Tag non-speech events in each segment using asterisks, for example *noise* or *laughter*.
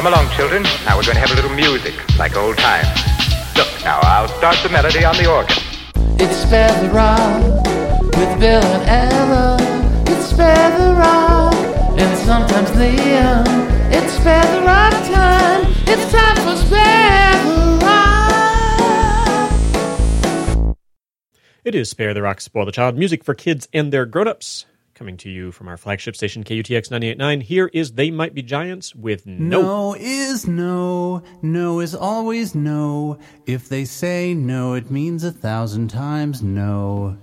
Come along, children. Now we're going to have a little music, like old times. Look, now I'll start the melody on the organ. It's Spare the Rock with Bill and Ella. It's Spare the Rock and sometimes Liam. It's Spare the Rock time. It's time for Spare the Rock. It is Spare the Rock, Spoil the Child, music for kids and their grown-ups. Coming to you from our flagship station, KUTX 98.9. Here is They Might Be Giants with No. No is no. No is always no. If they say no, it means a thousand times no.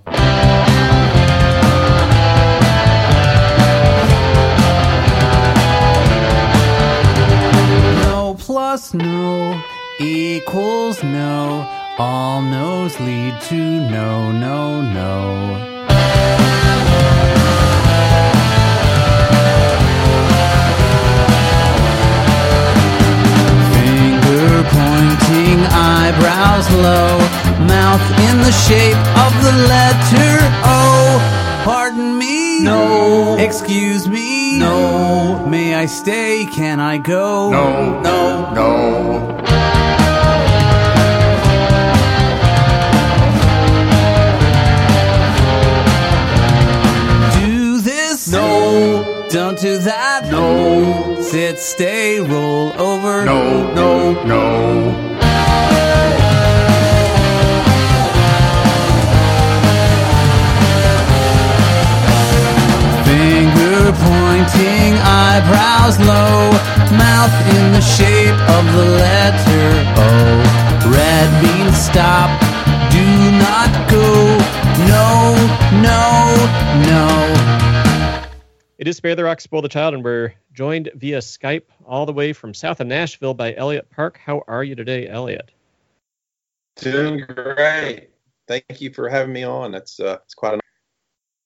No plus no equals no. All no's lead to no, no, no. Eyebrows low, mouth in the shape of the letter O. Pardon me? No. Excuse me? No. May I stay? Can I go? No, No. no. Do this? No. Don't do that? No. Sit, stay, roll over? No, no, no. Eyebrows low, mouth in the shape of the letter O. Red means stop, do not go. No, no, no. It is Spare the Rock, Spoil the Child, and we're joined via Skype all the way from south of Nashville by Elliott Park. How are you today, Elliott? Doing great. Thank you for having me on. That's uh, it's quite an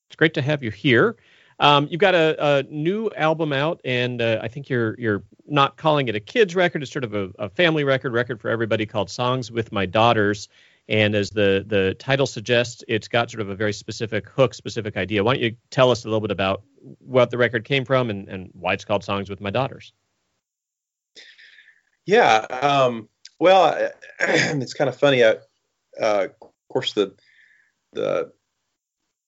It's great to have you here. Um, you've got a, a new album out, and uh, I think you're you're not calling it a kids record. It's sort of a, a family record, record for everybody called "Songs with My Daughters." And as the the title suggests, it's got sort of a very specific hook, specific idea. Why don't you tell us a little bit about what the record came from and, and why it's called "Songs with My Daughters"? yeah. Um, well, *clears throat* it's kind of funny. I, uh, of course, the the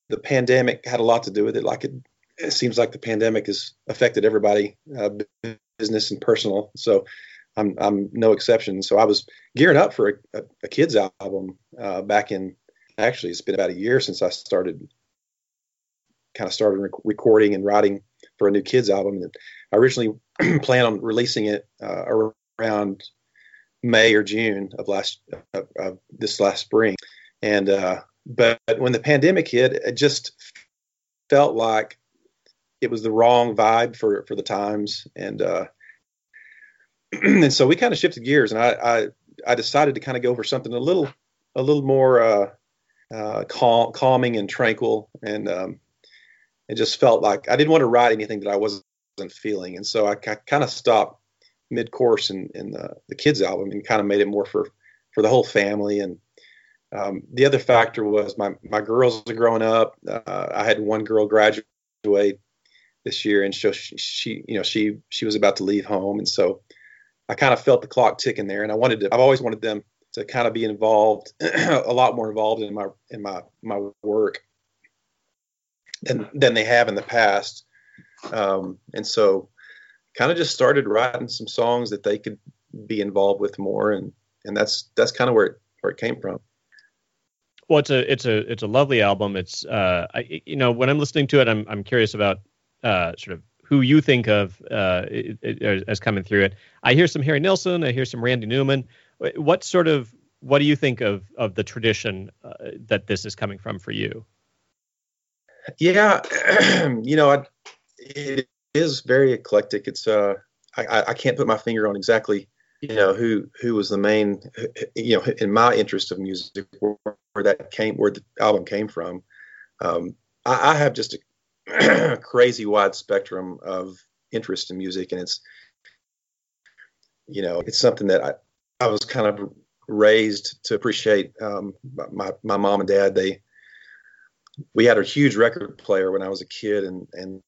the pandemic had a lot to do with it. Like it, it seems like the pandemic has affected everybody, uh, business and personal. So I'm I'm no exception. So I was gearing up for a, a, a kids album uh, back in. Actually, it's been about a year since I started kind of started rec- recording and writing for a new kids album. And I originally *clears throat* planned on releasing it uh, around May or June of last of, this last spring, and uh, but when the pandemic hit, it just felt like it was the wrong vibe for for the times, and uh, *clears throat* and so we kind of shifted gears, and I I, I decided to kind of go for something a little a little more uh, uh, calm, calming and tranquil, and um, it just felt like I didn't want to write anything that I wasn't feeling, and so I, kind of stopped mid course in, in the, the kids album and kind of made it more for for the whole family. And um, the other factor was my my girls are growing up. Uh, I had one girl graduate this year, and so she, she you know she she was about to leave home, and so I kind of felt the clock ticking there, and I wanted to. I've always wanted them to kind of be involved, *clears throat* a lot more involved in my in my my work than than they have in the past. Um, and so, kind of just started writing some songs that they could be involved with more, and and that's that's kind of where it where it came from. Well, it's a it's a it's a lovely album. It's uh, I, you know, when I'm listening to it, I'm I'm curious about uh, sort of who you think of uh, as coming through it. I hear some Harry Nilsson. I hear some Randy Newman. What sort of what do you think of of the tradition uh, that this is coming from for you? Yeah, *clears throat* you know, I, it is very eclectic. It's uh, I, I can't put my finger on exactly you know who who was the main you know in my interest of music where, where that came where the album came from. Um, I, I have just a *clears throat* crazy wide spectrum of interest in music, and it's you know it's something that I I was kind of raised to appreciate. Um, my my mom and dad they we had a huge record player when I was a kid, and and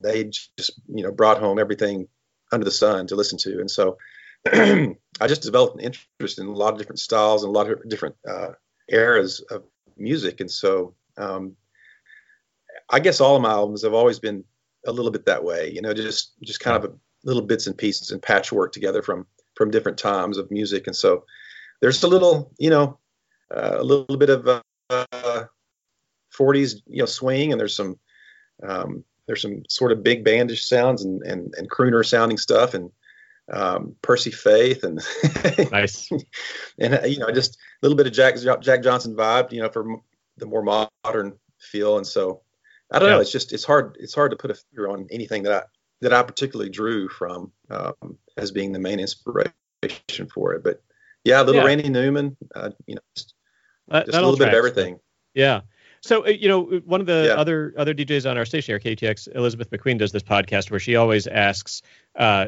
they just you know brought home everything under the sun to listen to, and so *clears throat* I just developed an interest in a lot of different styles and a lot of different uh, eras of music, and so um, I guess all of my albums have always been a little bit that way, you know, just just kind of a, little bits and pieces and patchwork together from from different times of music, and so there's a little, you know, uh, a little bit of uh, 40s, you know, swing, and there's some um, there's some sort of big bandish sounds and and, and crooner sounding stuff, and um, Percy Faith, and *laughs* nice, and you know, just a little bit of Jack Jack Johnson vibe, you know, for the more modern feel, and so I don't yeah. know, it's just it's hard it's hard to put a figure on anything that I that I particularly drew from um, as being the main inspiration for it, but yeah, a little yeah. Randy Newman, uh, you know, just, that, just a little bit of everything. Yeah. So uh, you know, one of the yeah. other other DJs on our station here, KTX, Elizabeth McQueen, does this podcast where she always asks, uh,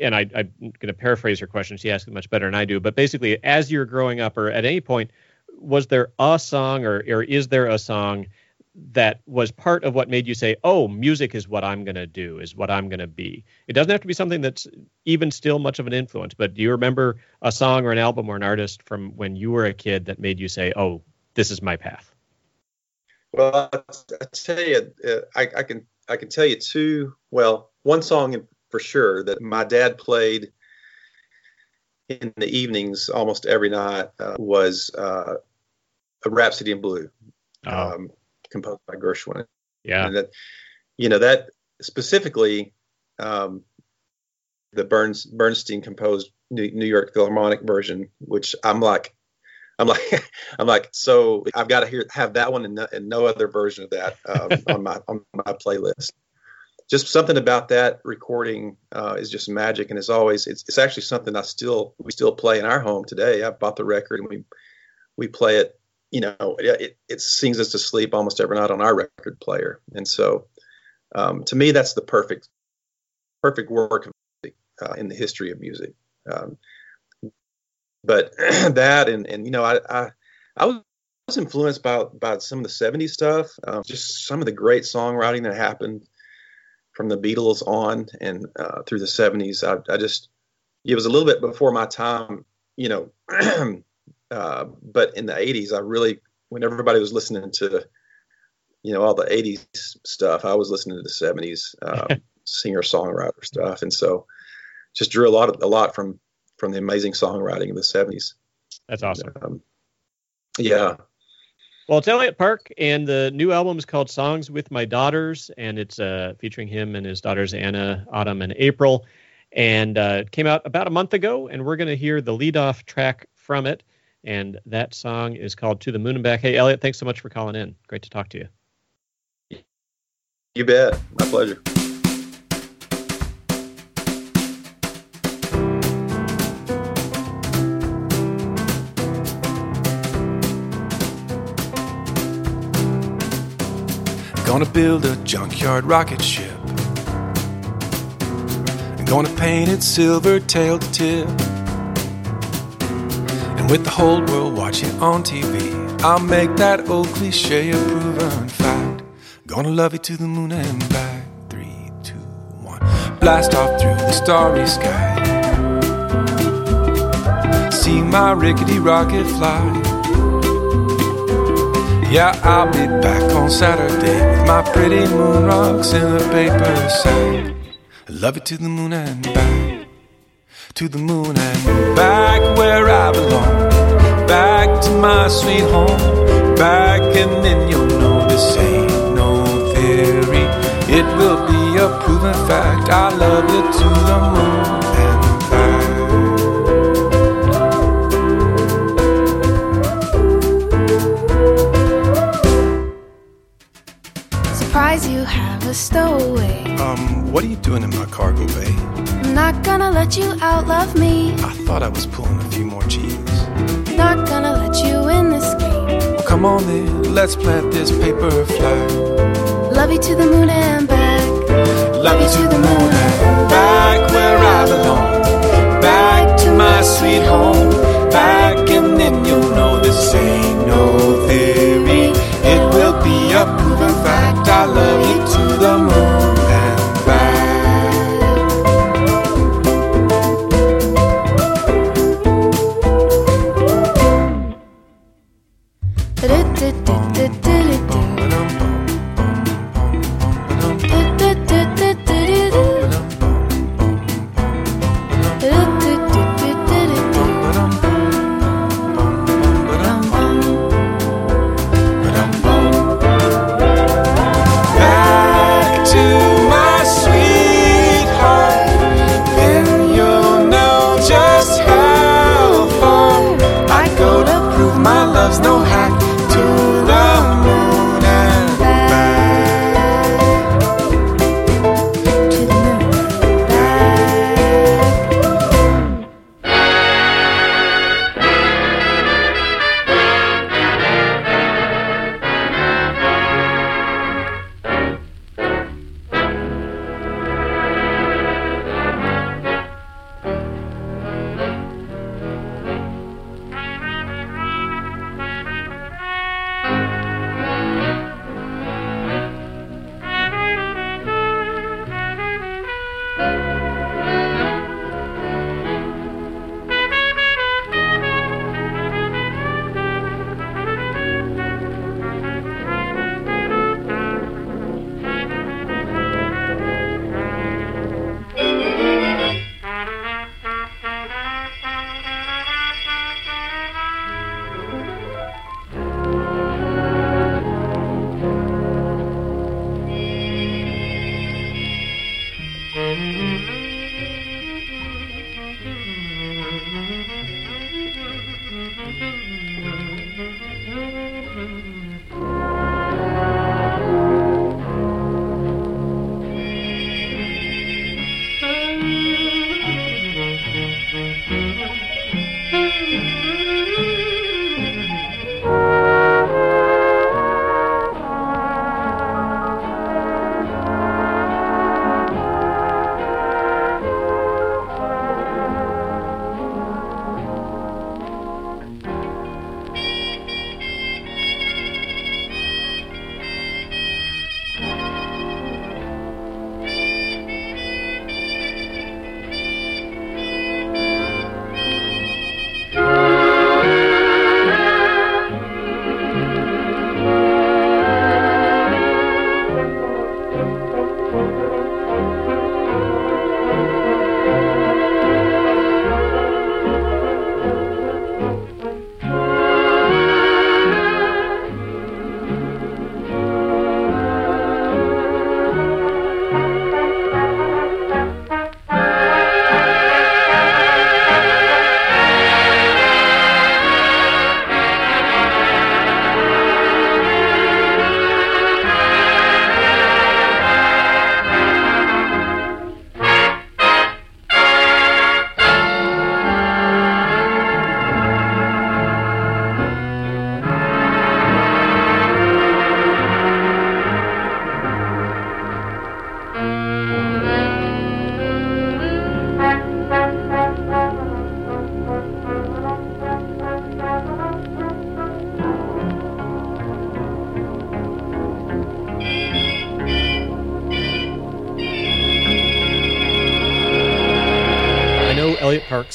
and I, am going to paraphrase her question. She asks it much better than I do, but basically, as you're growing up, or at any point, was there a song, or or is there a song that was part of what made you say, "Oh, music is what I'm going to do, is what I'm going to be." It doesn't have to be something that's even still much of an influence, but do you remember a song or an album or an artist from when you were a kid that made you say, "Oh, this is my path"? Well, I tell you, uh, I, I can I can tell you two. Well, one song for sure that my dad played in the evenings almost every night uh, was uh, a Rhapsody in Blue. Oh. Um, composed by Gershwin. Yeah. And that, you know, that specifically, um, the Burns Bernstein composed New, New York Philharmonic version, which I'm like, I'm like, *laughs* I'm like, so I've got to hear have that one and no, and no other version of that um, *laughs* on my on my playlist. Just something about that recording uh, is just magic, and it's always it's, it's actually something I still we still play in our home today. I bought the record and we we play it you know, it, it sings us to sleep almost every night on our record player. And so, um, to me, that's the perfect, perfect work of music, uh, in the history of music. Um, but *clears throat* that, and, and, you know, I, I, I was influenced by, by some of the 70s stuff, um, just some of the great songwriting that happened from the Beatles on and uh, through the 70s. I, I just, it was a little bit before my time, you know, *clears throat* Uh, but in the 80s, I really, when everybody was listening to, you know, all the 80s stuff, I was listening to the 70s uh, *laughs* singer songwriter stuff, and so just drew a lot of a lot from from the amazing songwriting of the 70s. That's awesome. And, um, yeah. Well, it's Elliott Park, and the new album is called "Songs with My Daughters," and it's uh, featuring him and his daughters Anna, Autumn, and April. And uh, it came out about a month ago, and we're going to hear the lead-off track from it and that song is called To the Moon and Back. Hey, Elliott, thanks so much for calling in. Great to talk to you. You bet. My pleasure. Gonna build a junkyard rocket ship. Gonna paint it silver tail to tip with the whole world watching on TV. I'll make that old cliche a proven fact. Gonna love you to the moon and back. Three, two, one. Blast off through the starry sky. See my rickety rocket fly. Yeah, I'll be back on Saturday with my pretty moon rocks in the paper sack. Love you to the moon and back to the moon and back where I belong. Back to my sweet home. Back and then you'll know this ain't no theory. It will be a proven fact. I love you to the moon and back. Surprise you have a stowaway. What are you doing in my cargo bay? I'm not gonna let you outlove me. I thought I was pulling a few more G's. Not gonna let you in this game. Well, come on then, let's plant this paper flag. Love you to the moon and back. Love you to the moon and back where I belong. Back to my sweet home. Back and then you'll know this ain't no theory. It will be a proven fact. I love you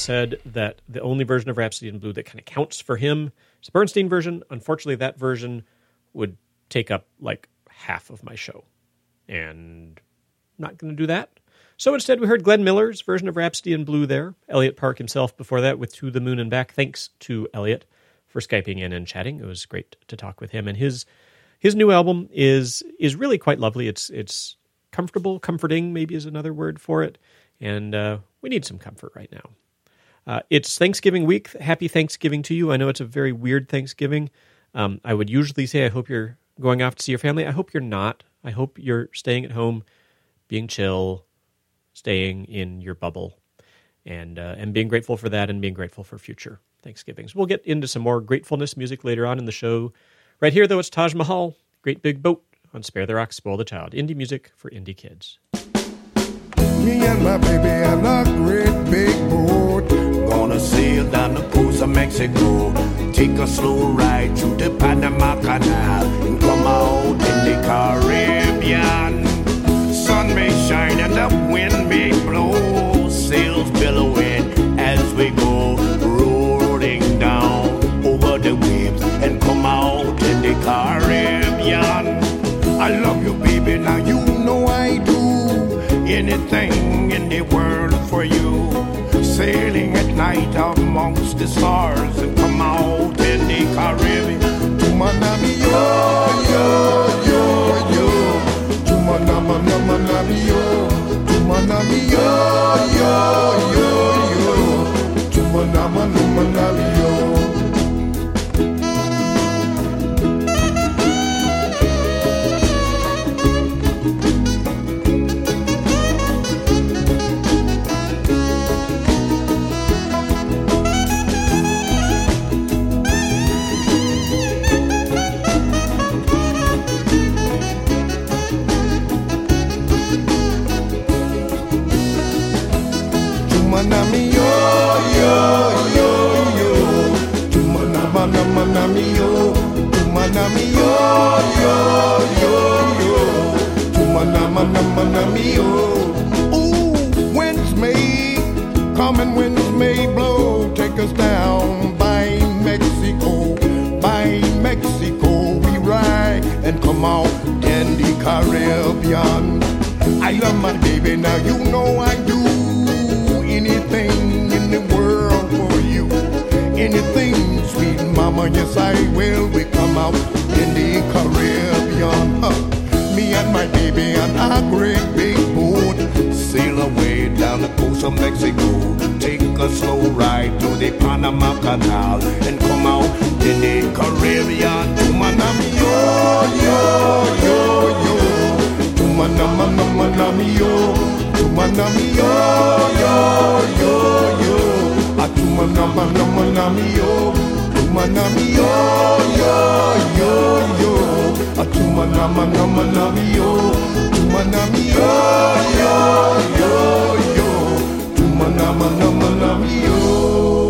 said that the only version of Rhapsody in Blue that kind of counts for him is the Bernstein version. Unfortunately, that version would take up like half of my show. And not going to do that. So instead, we heard Glenn Miller's version of Rhapsody in Blue there. Elliott Park himself before that with To the Moon and Back. Thanks to Elliott for Skyping in and chatting. It was great to talk with him. And his his new album is is really quite lovely. It's it's comfortable, comforting maybe is another word for it. And uh, we need some comfort right now. Uh, it's Thanksgiving week. Happy Thanksgiving to you. I know it's a very weird Thanksgiving. Um, I would usually say I hope you're going off to see your family. I hope you're not. I hope you're staying at home, being chill, staying in your bubble, and uh, and being grateful for that, and being grateful for future Thanksgivings. We'll get into some more gratefulness music later on in the show. Right here, though, it's Taj Mahal, Great Big Boat on Spare the Rock, Spoil the Child. Indie music for indie kids. Me and my baby Take a slow ride through the Panama Canal and come out in the Caribbean. Sun may shine and the wind may blow. Sails billowing as we go rolling down over the waves and come out in the Caribbean. I love you, baby. Now you know I do anything in the world for you. Sailing at night amongst the stars and come out in the Caribbean. Tumanami yo yo yo yo. Tumanama nama nami yo. Tumanami yo yo yo yo. Tumanama nama nami nama nami yo. Ooh, winds may come and winds may blow. Take us down by Mexico, by Mexico we ride and come out in the Caribbean. I love my baby, now you know I do anything in the world for you. Anything, sweet mama, yes I will. We come out in the Caribbean. And my baby on a great big boat. Sail away down the coast of Mexico. Take a slow ride through the Panama Canal and come out in the Caribbean. to Tumanami yo, yo, yo, yo. Tumanama, nama, nami yo. To Tumanami yo, yo, yo, yo. Ah, tumanama, nama, nami yo. Tumanami yo, yo, yo, yo. Ah, tumanama, nama, nami yo. Tumanami yo, yo, yo, yo. Tumanama, nama, nami yo.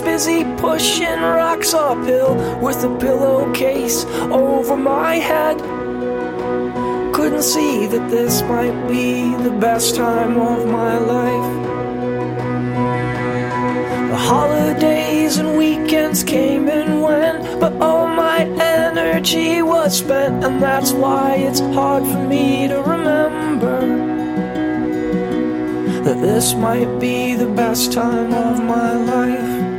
Busy pushing rocks uphill with a pillowcase over my head. Couldn't see that this might be the best time of my life. The holidays and weekends came and went, but all my energy was spent, and that's why it's hard for me to remember that this might be the best time of my life.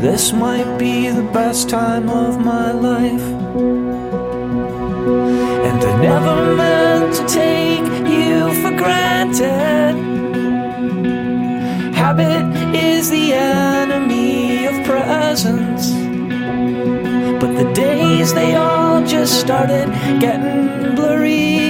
This might be the best time of my life. And I never meant to take you for granted. Habit is the enemy of presence. But the days they all just started getting blurry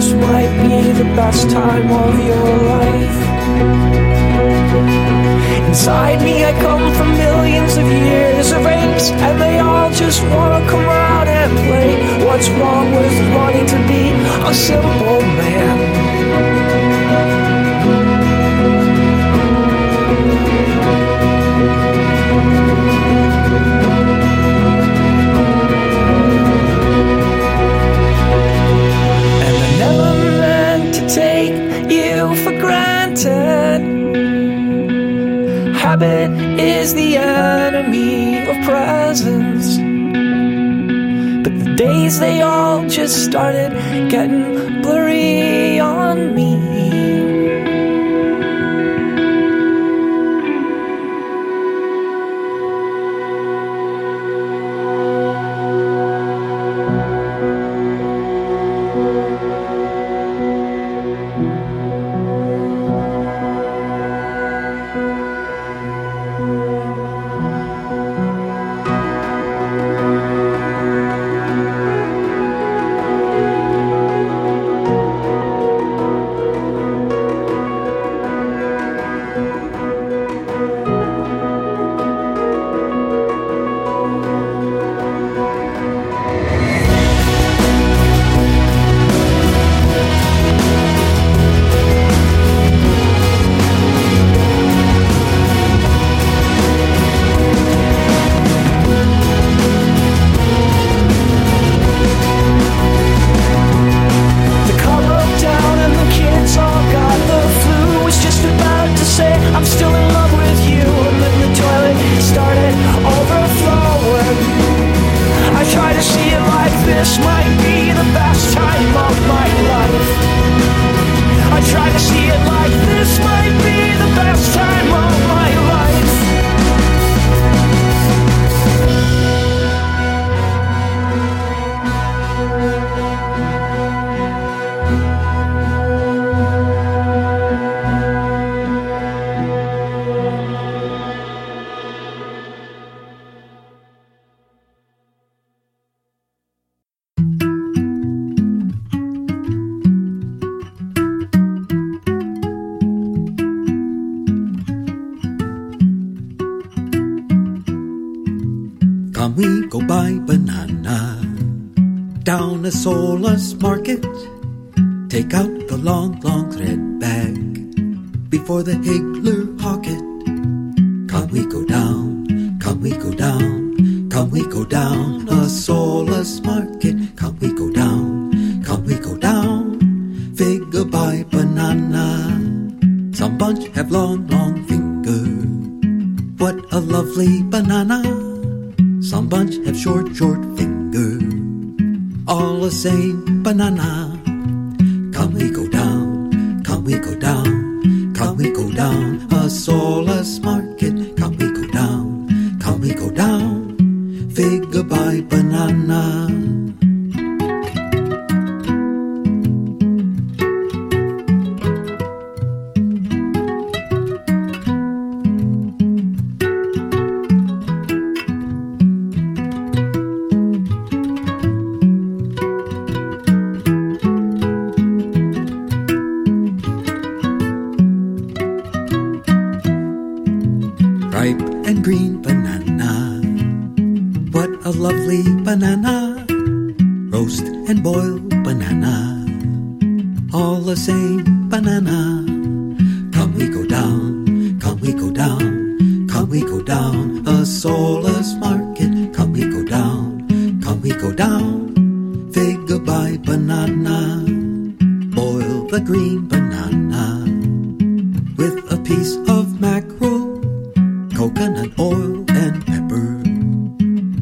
this might be the best time of your life. Inside me, I come from millions of years of apes, and they all just wanna come out and play. What's wrong with wanting to be a simple man? Habit is the enemy of presence. But the days they all just started getting blurry on me. We go buy banana down a Solace market. Take out the long, long thread bag before the higgler hawk it.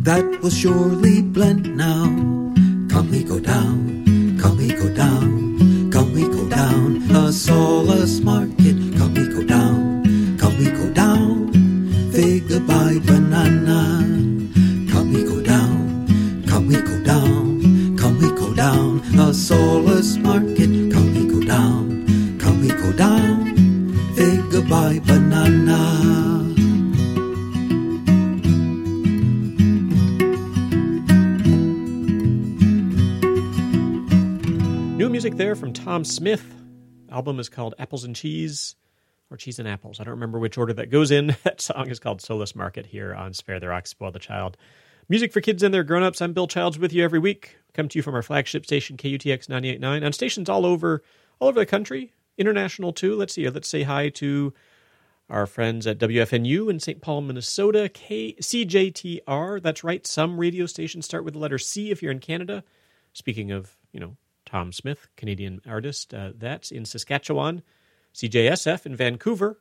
That will surely blend now. Come we go down, come we go down, come we go down a Solace market. Come Tom Smith. Album is called Apples and Cheese or Cheese and Apples. I don't remember which order that goes in. *laughs* That song is called Solace Market here on Spare the Rock, Spoil the Child. Music for kids and their grown-ups. I'm Bill Childs with you every week. Come to you from our flagship station KUTX 98.9 on stations all over all over the country, international too. Let's see. Let's say hi to our friends at WFNU in St. Paul, Minnesota, K- CJTR. That's right. Some radio stations start with the letter C if you're in Canada. Speaking of, you know, Tom Smith, Canadian artist, uh, that's in Saskatchewan. CJSF in Vancouver.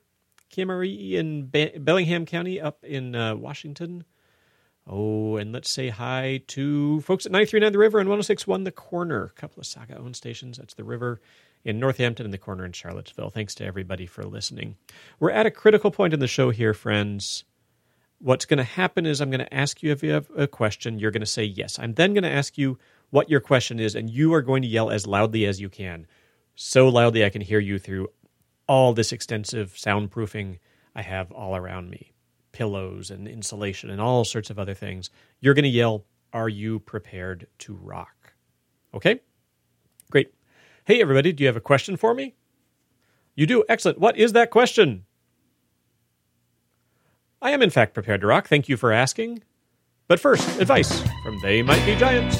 KMRE in Be- Bellingham County up in uh, Washington. Oh, and let's say hi to folks at 939 The River and 1061 The Corner. A couple of Saga owned stations. That's The River in Northampton and The Corner in Charlottesville. Thanks to everybody for listening. We're at a critical point in the show here, friends. What's going to happen is I'm going to ask you if you have a question. You're going to say yes. I'm then going to ask you what your question is, and you are going to yell as loudly as you can. So loudly I can hear you through all this extensive soundproofing I have all around me pillows and insulation and all sorts of other things. You're going to yell, Are you prepared to rock? Okay? Great. Hey, everybody, do you have a question for me? You do? Excellent. What is that question? I am, in fact, prepared to rock. Thank you for asking. But first, advice from They Might Be Giants.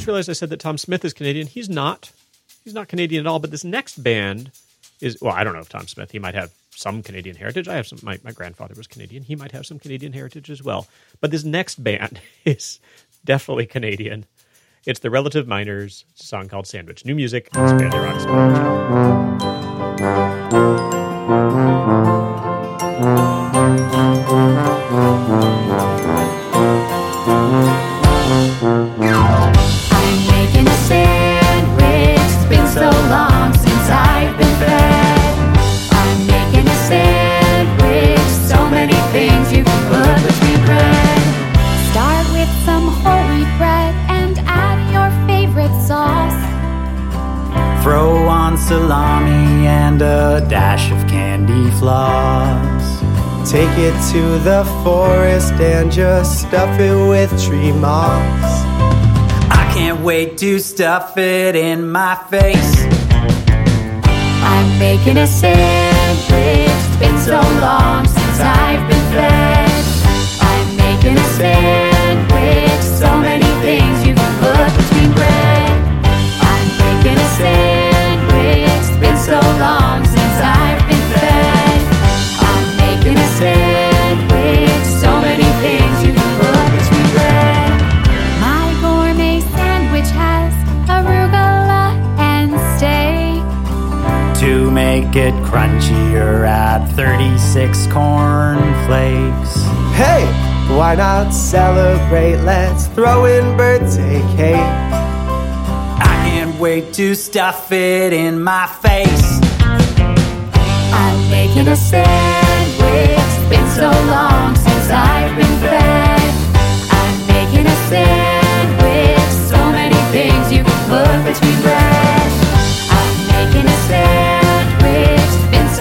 just realized I said that Tom Smith is Canadian. He's not. He's not Canadian at all. But this next band is well, I don't know if Tom Smith. He might have some Canadian heritage. I have some. My, my grandfather was Canadian. He might have some Canadian heritage as well. But this next band *laughs* is definitely Canadian. It's the Relative Minors, song called Sandwich. New music, rock. Sandwich. dash of candy floss. Take it to the forest and just stuff it with tree moss. I can't wait to stuff it in my face. I'm making a sandwich. It's been so long since I've been fed. I'm making a sandwich. get crunchier at 36 corn flakes. Hey, why not celebrate? Let's throw in birthday cake. I can't wait to stuff it in my face. I'm making a sandwich. It's been so long since I've been fed. I'm making a sandwich. So many things you can put between bread. I'm making a sandwich.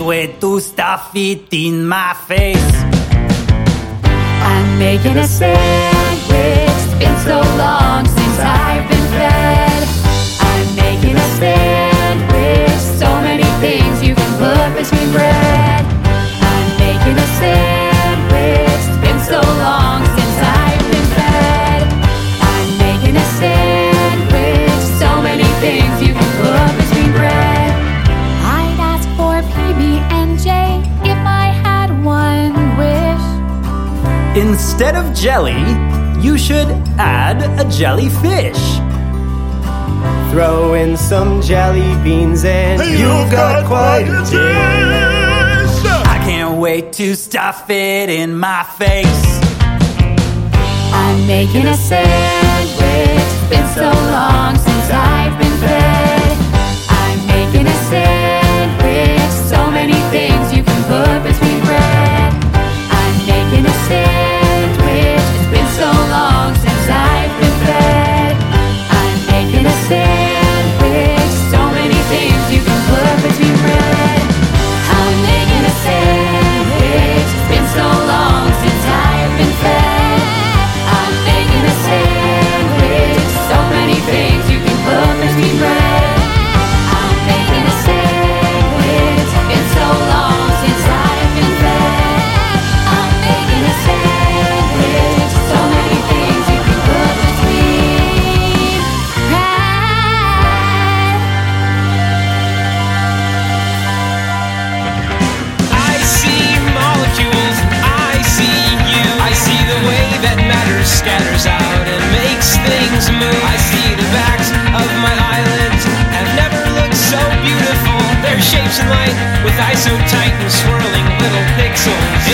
with two stuff it in my face. I'm making a sandwich. It's been so long since I've been fed. I'm making a sandwich. instead of jelly, you should add a jellyfish. Throw in some jelly beans and hey, you've got, got quite a dish. I can't wait to stuff it in my face. I'm making a sandwich. It's been so long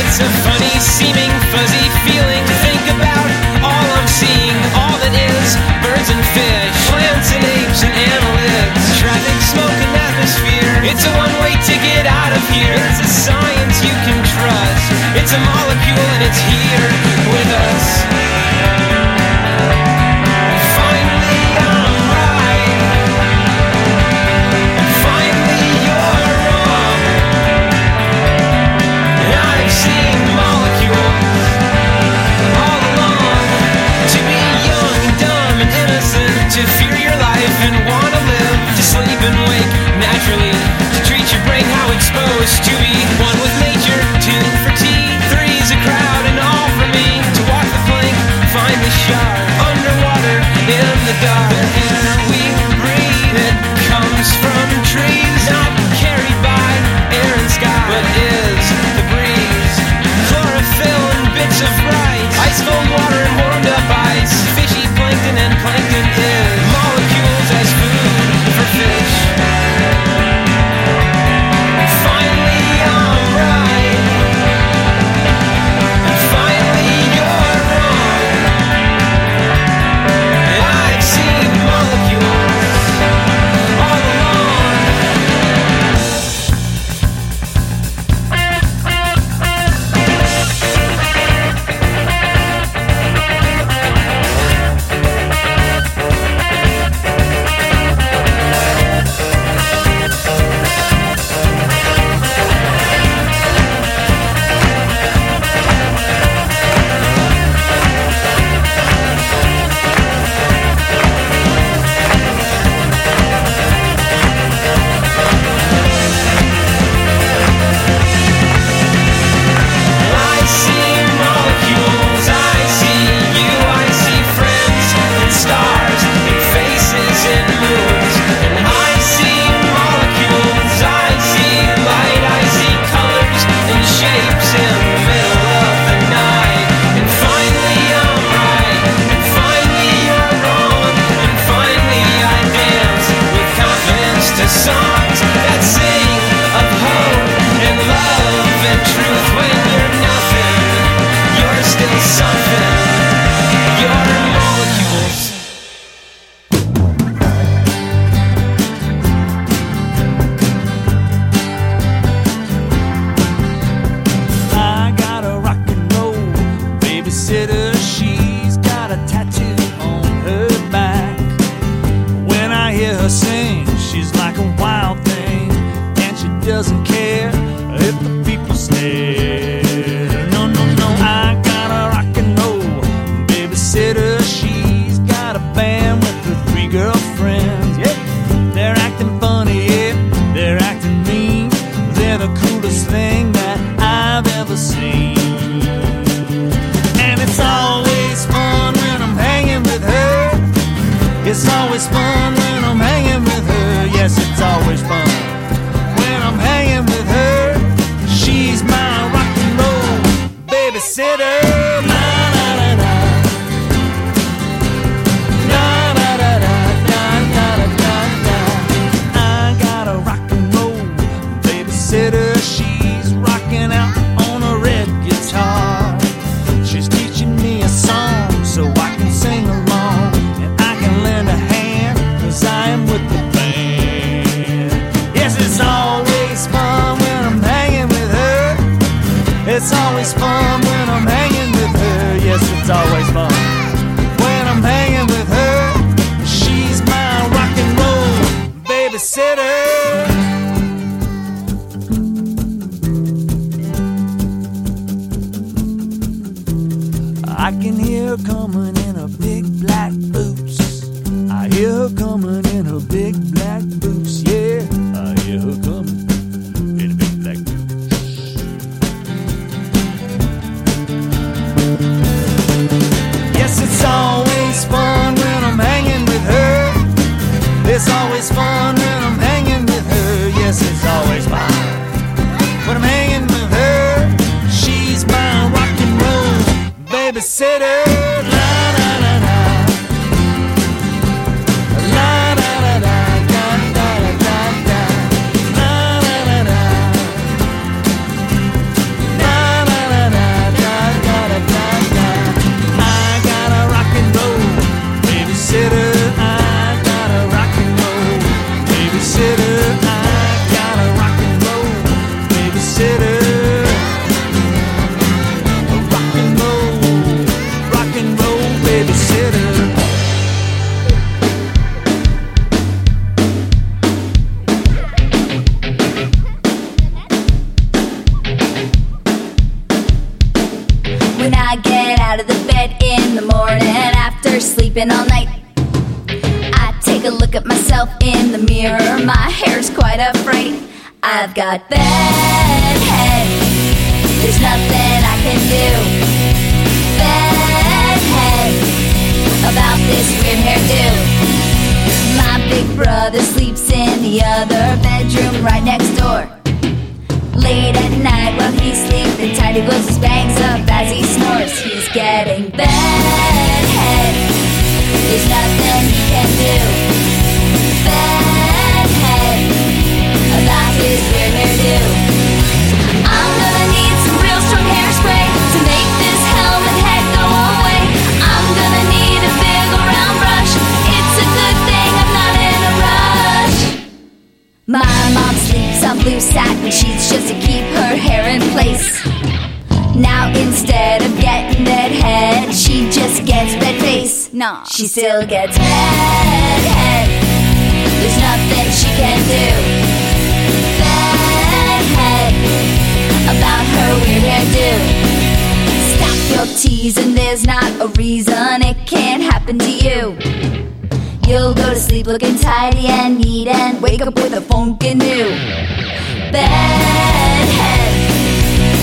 It's a funny scene. got that. not. She still gets mad. Head, there's nothing she can do. Mad head about her weird hairdo. Stop your teasing. There's not a reason it can't happen to you. You'll go to sleep looking tidy and neat and wake up with a funky new bed. head,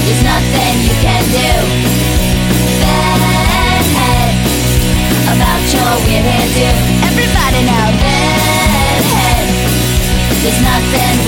there's nothing you can do. we're here Everybody now, bed head There's nothing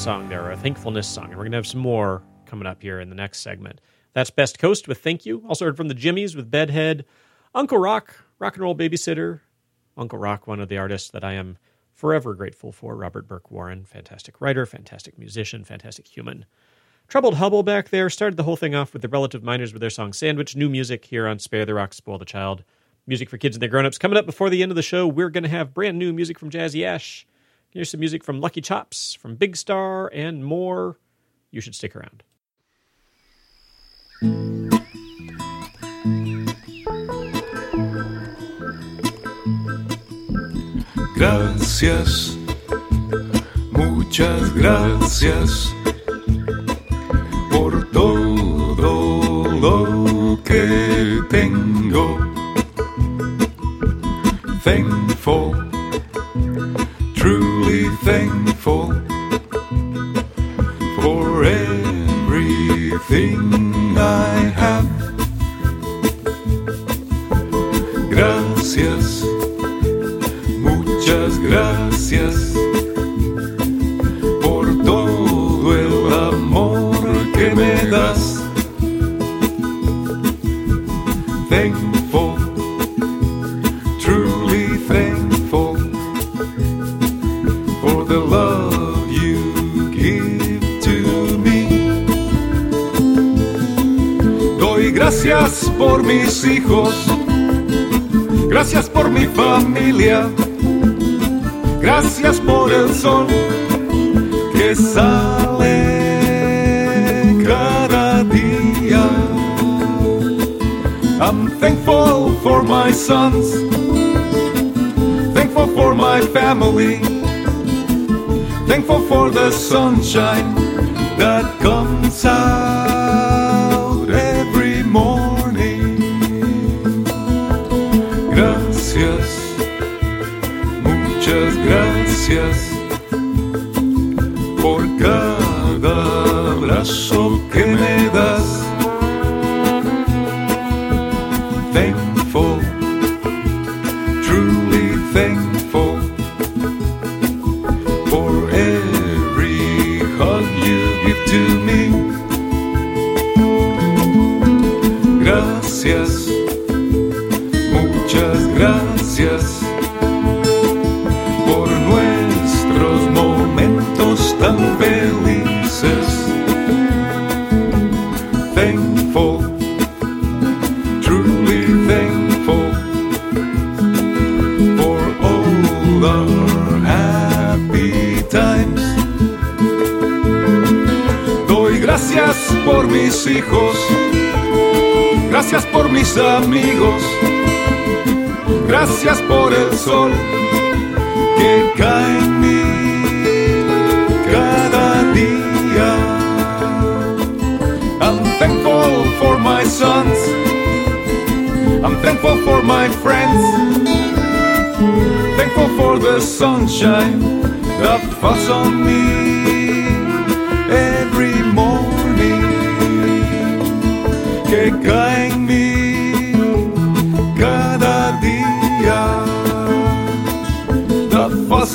song there, a thankfulness song, and we're going to have some more coming up here in the next segment. That's Best Coast with Thank You. Also heard from the Jimmies with Bedhead, Uncle Rock, Rock and Roll Babysitter, Uncle Rock, one of the artists that I am forever grateful for, Robert Burke Warren, fantastic writer, fantastic musician, fantastic human. Troubled Hubble back there started the whole thing off with the Relative Minors with their song Sandwich. New music here on Spare the Rock, Spoil the Child. Music for kids and their grown-ups. Coming up before the end of the show, we're going to have brand new music from Jazzy Ash. Here's some music from Lucky Chops, from Big Star, and more. You should stick around. Gracias, muchas gracias por todo lo que tengo. Thankful, thankful for the sunshine Gracias, mis amigos, gracias por el sol que cae en mí cada día. I'm thankful for my sons. I'm thankful for my friends. Thankful for the sunshine that falls on me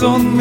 That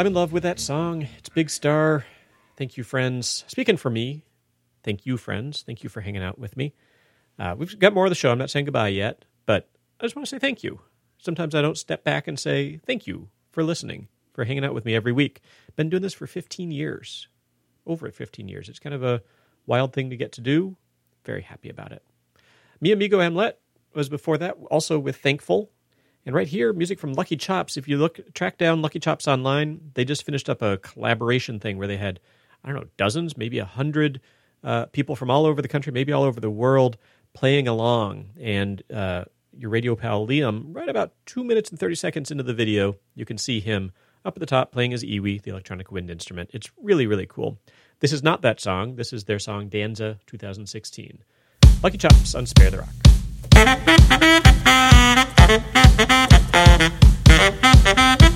I'm in love with that song. It's Big Star. Thank you, friends. Speaking for me, thank you, friends. Thank you for hanging out with me. Uh, we've got more of the show. I'm not saying goodbye yet, but I just want to say thank you. Sometimes I don't step back and say thank you for listening, for hanging out with me every week. Been doing this for 15 years, over 15 years. It's kind of a wild thing to get to do. Very happy about it. Mi Amigo Hamlet was before that, also with Thankful. And right here, music from Lucky Chops. If you look, track down Lucky Chops online, they just finished up a collaboration thing where they had, I don't know, dozens, maybe a hundred uh, people from all over the country, maybe all over the world, playing along. And uh, your radio pal Liam, right about two minutes and 30 seconds into the video, you can see him up at the top playing his EWI, the electronic wind instrument. It's really, really cool. This is not that song. This is their song Danza 2016. Lucky Chops on Spare the Rock. Thank you.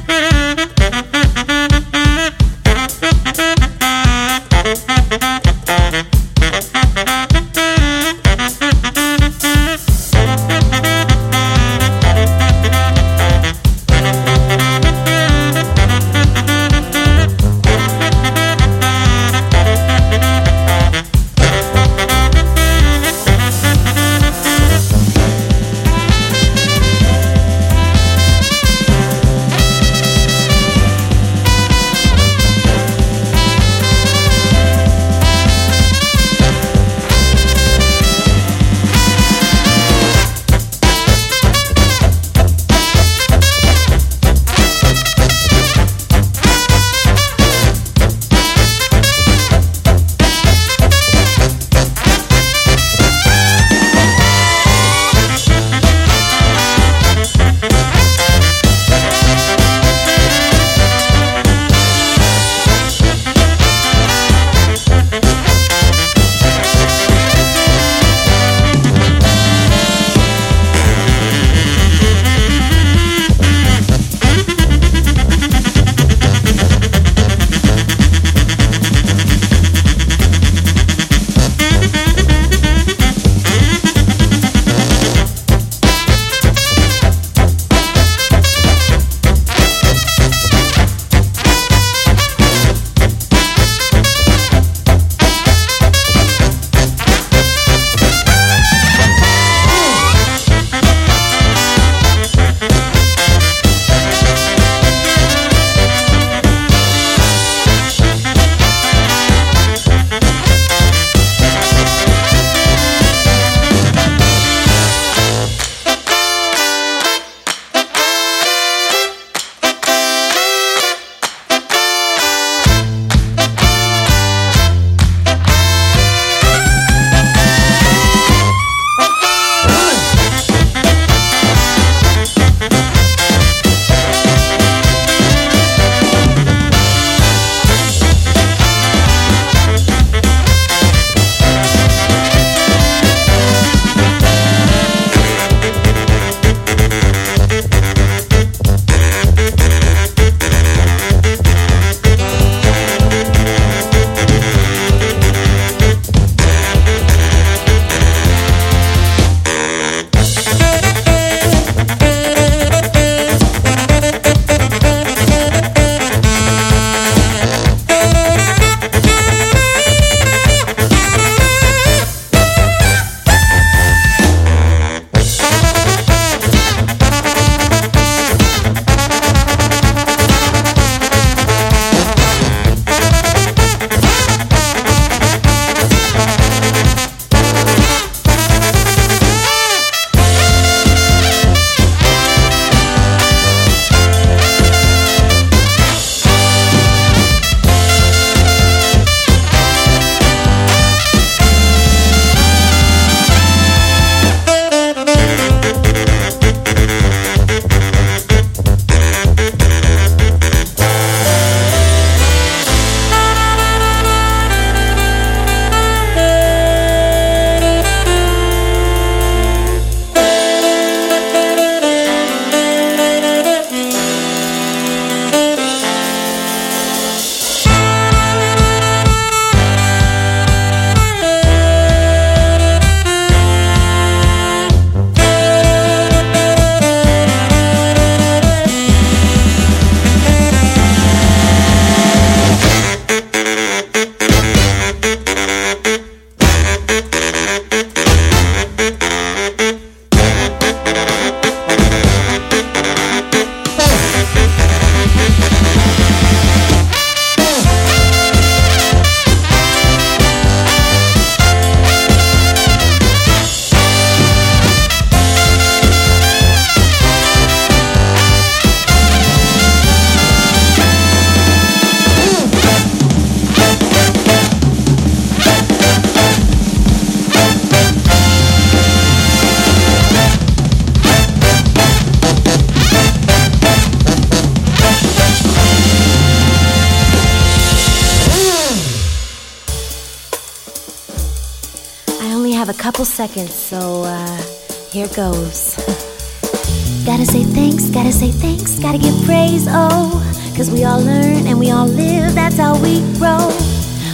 Praise, oh. Cause we all learn and we all live, that's how we grow.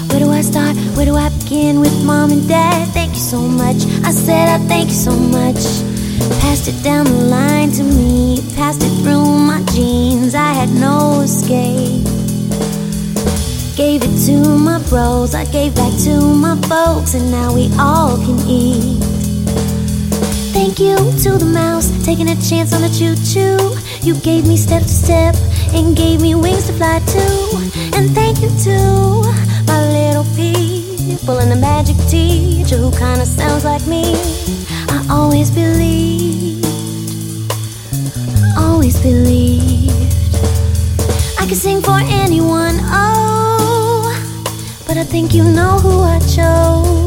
Where do I start? Where do I begin with mom and dad? Thank you so much. I said I thank you so much. Passed it down the line to me, passed it through my jeans. I had no escape. Gave it to my bros, I gave back to my folks, and now we all can eat. Thank you to the mouse, taking a chance on the choo choo. You gave me step to step and gave me wings to fly too. And thank you to my little people and the magic teacher who kinda sounds like me. I always believed, always believed. I could sing for anyone, oh, but I think you know who I chose.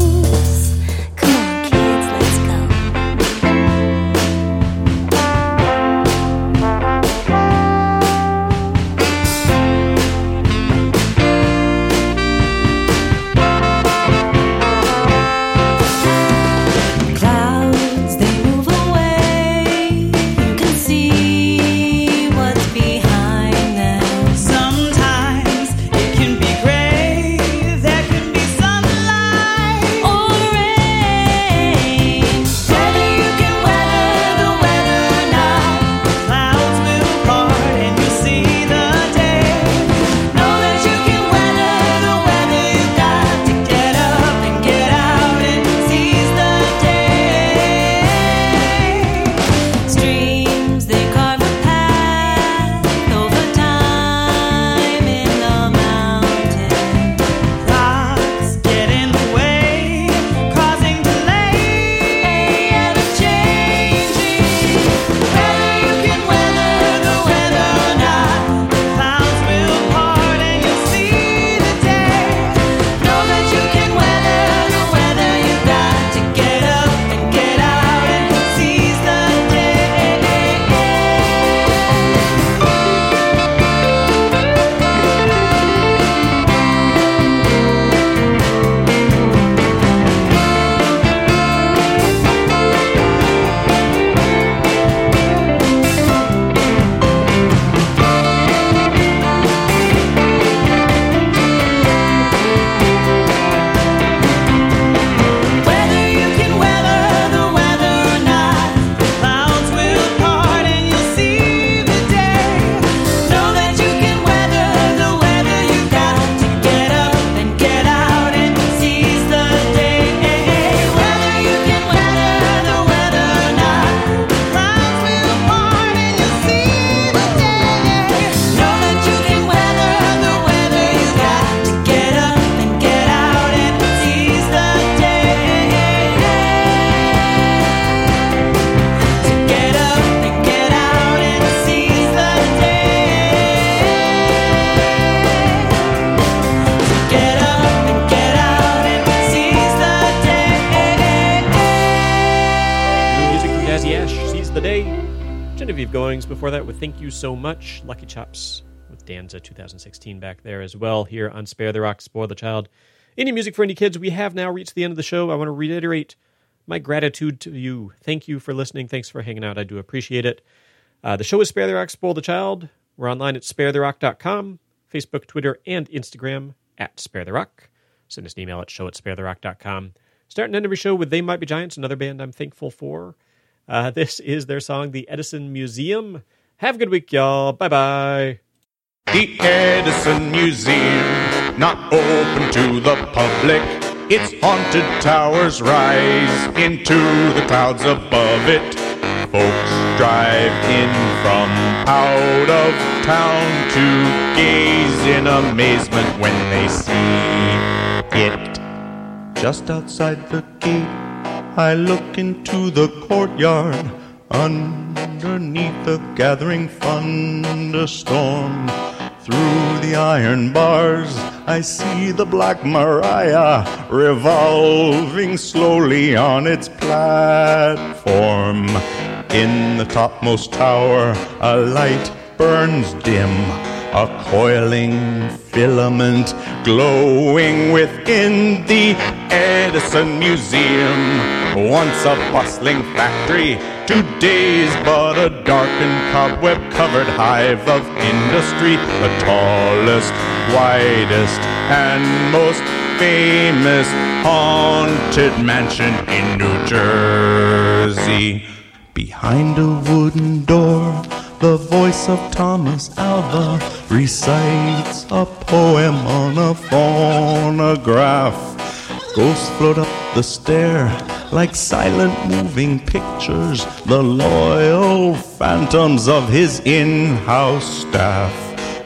You So Much. Lucky Chops with Danza 2016 back there as well here on Spare the Rock, Spoil the Child. Indie music for indie kids. We have now reached the end of the show. I want to reiterate my gratitude to you. Thank you for listening. Thanks for hanging out. I do appreciate it. Uh, the show is Spare the Rock, Spoil the Child. We're online at sparetherock.com, Facebook, Twitter, and Instagram at Spare the Rock. Send us an email at show at sparetherock.com. Start and end every show with They Might Be Giants, another band I'm thankful for. Uh, this is their song, The Edison Museum. Have a good week, y'all. Bye bye. The Edison Museum, not open to the public. Its haunted towers rise into the clouds above it. Folks drive in from out of town to gaze in amazement when they see it. Just outside the gate, I look into the courtyard. Underneath the gathering thunderstorm, through the iron bars, I see the Black Maria revolving slowly on its platform. In the topmost tower, a light burns dim, a coiling filament glowing within the Edison Museum. Once a bustling factory, today's but a dark and cobweb covered hive of industry. The tallest, widest, and most famous haunted mansion in New Jersey. Behind a wooden door, the voice of Thomas Alva recites a poem on a phonograph. Ghosts float up the stair like silent moving pictures, the loyal phantoms of his in house staff.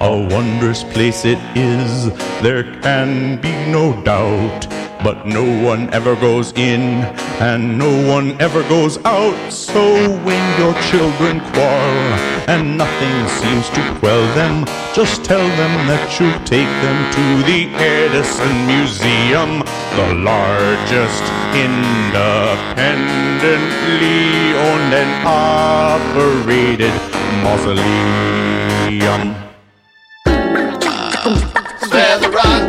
A wondrous place it is, there can be no doubt. But no one ever goes in, and no one ever goes out. So when your children quarrel, and nothing seems to quell them, just tell them that you'll take them to the Edison Museum, the largest independently owned and operated mausoleum. Spare the rock.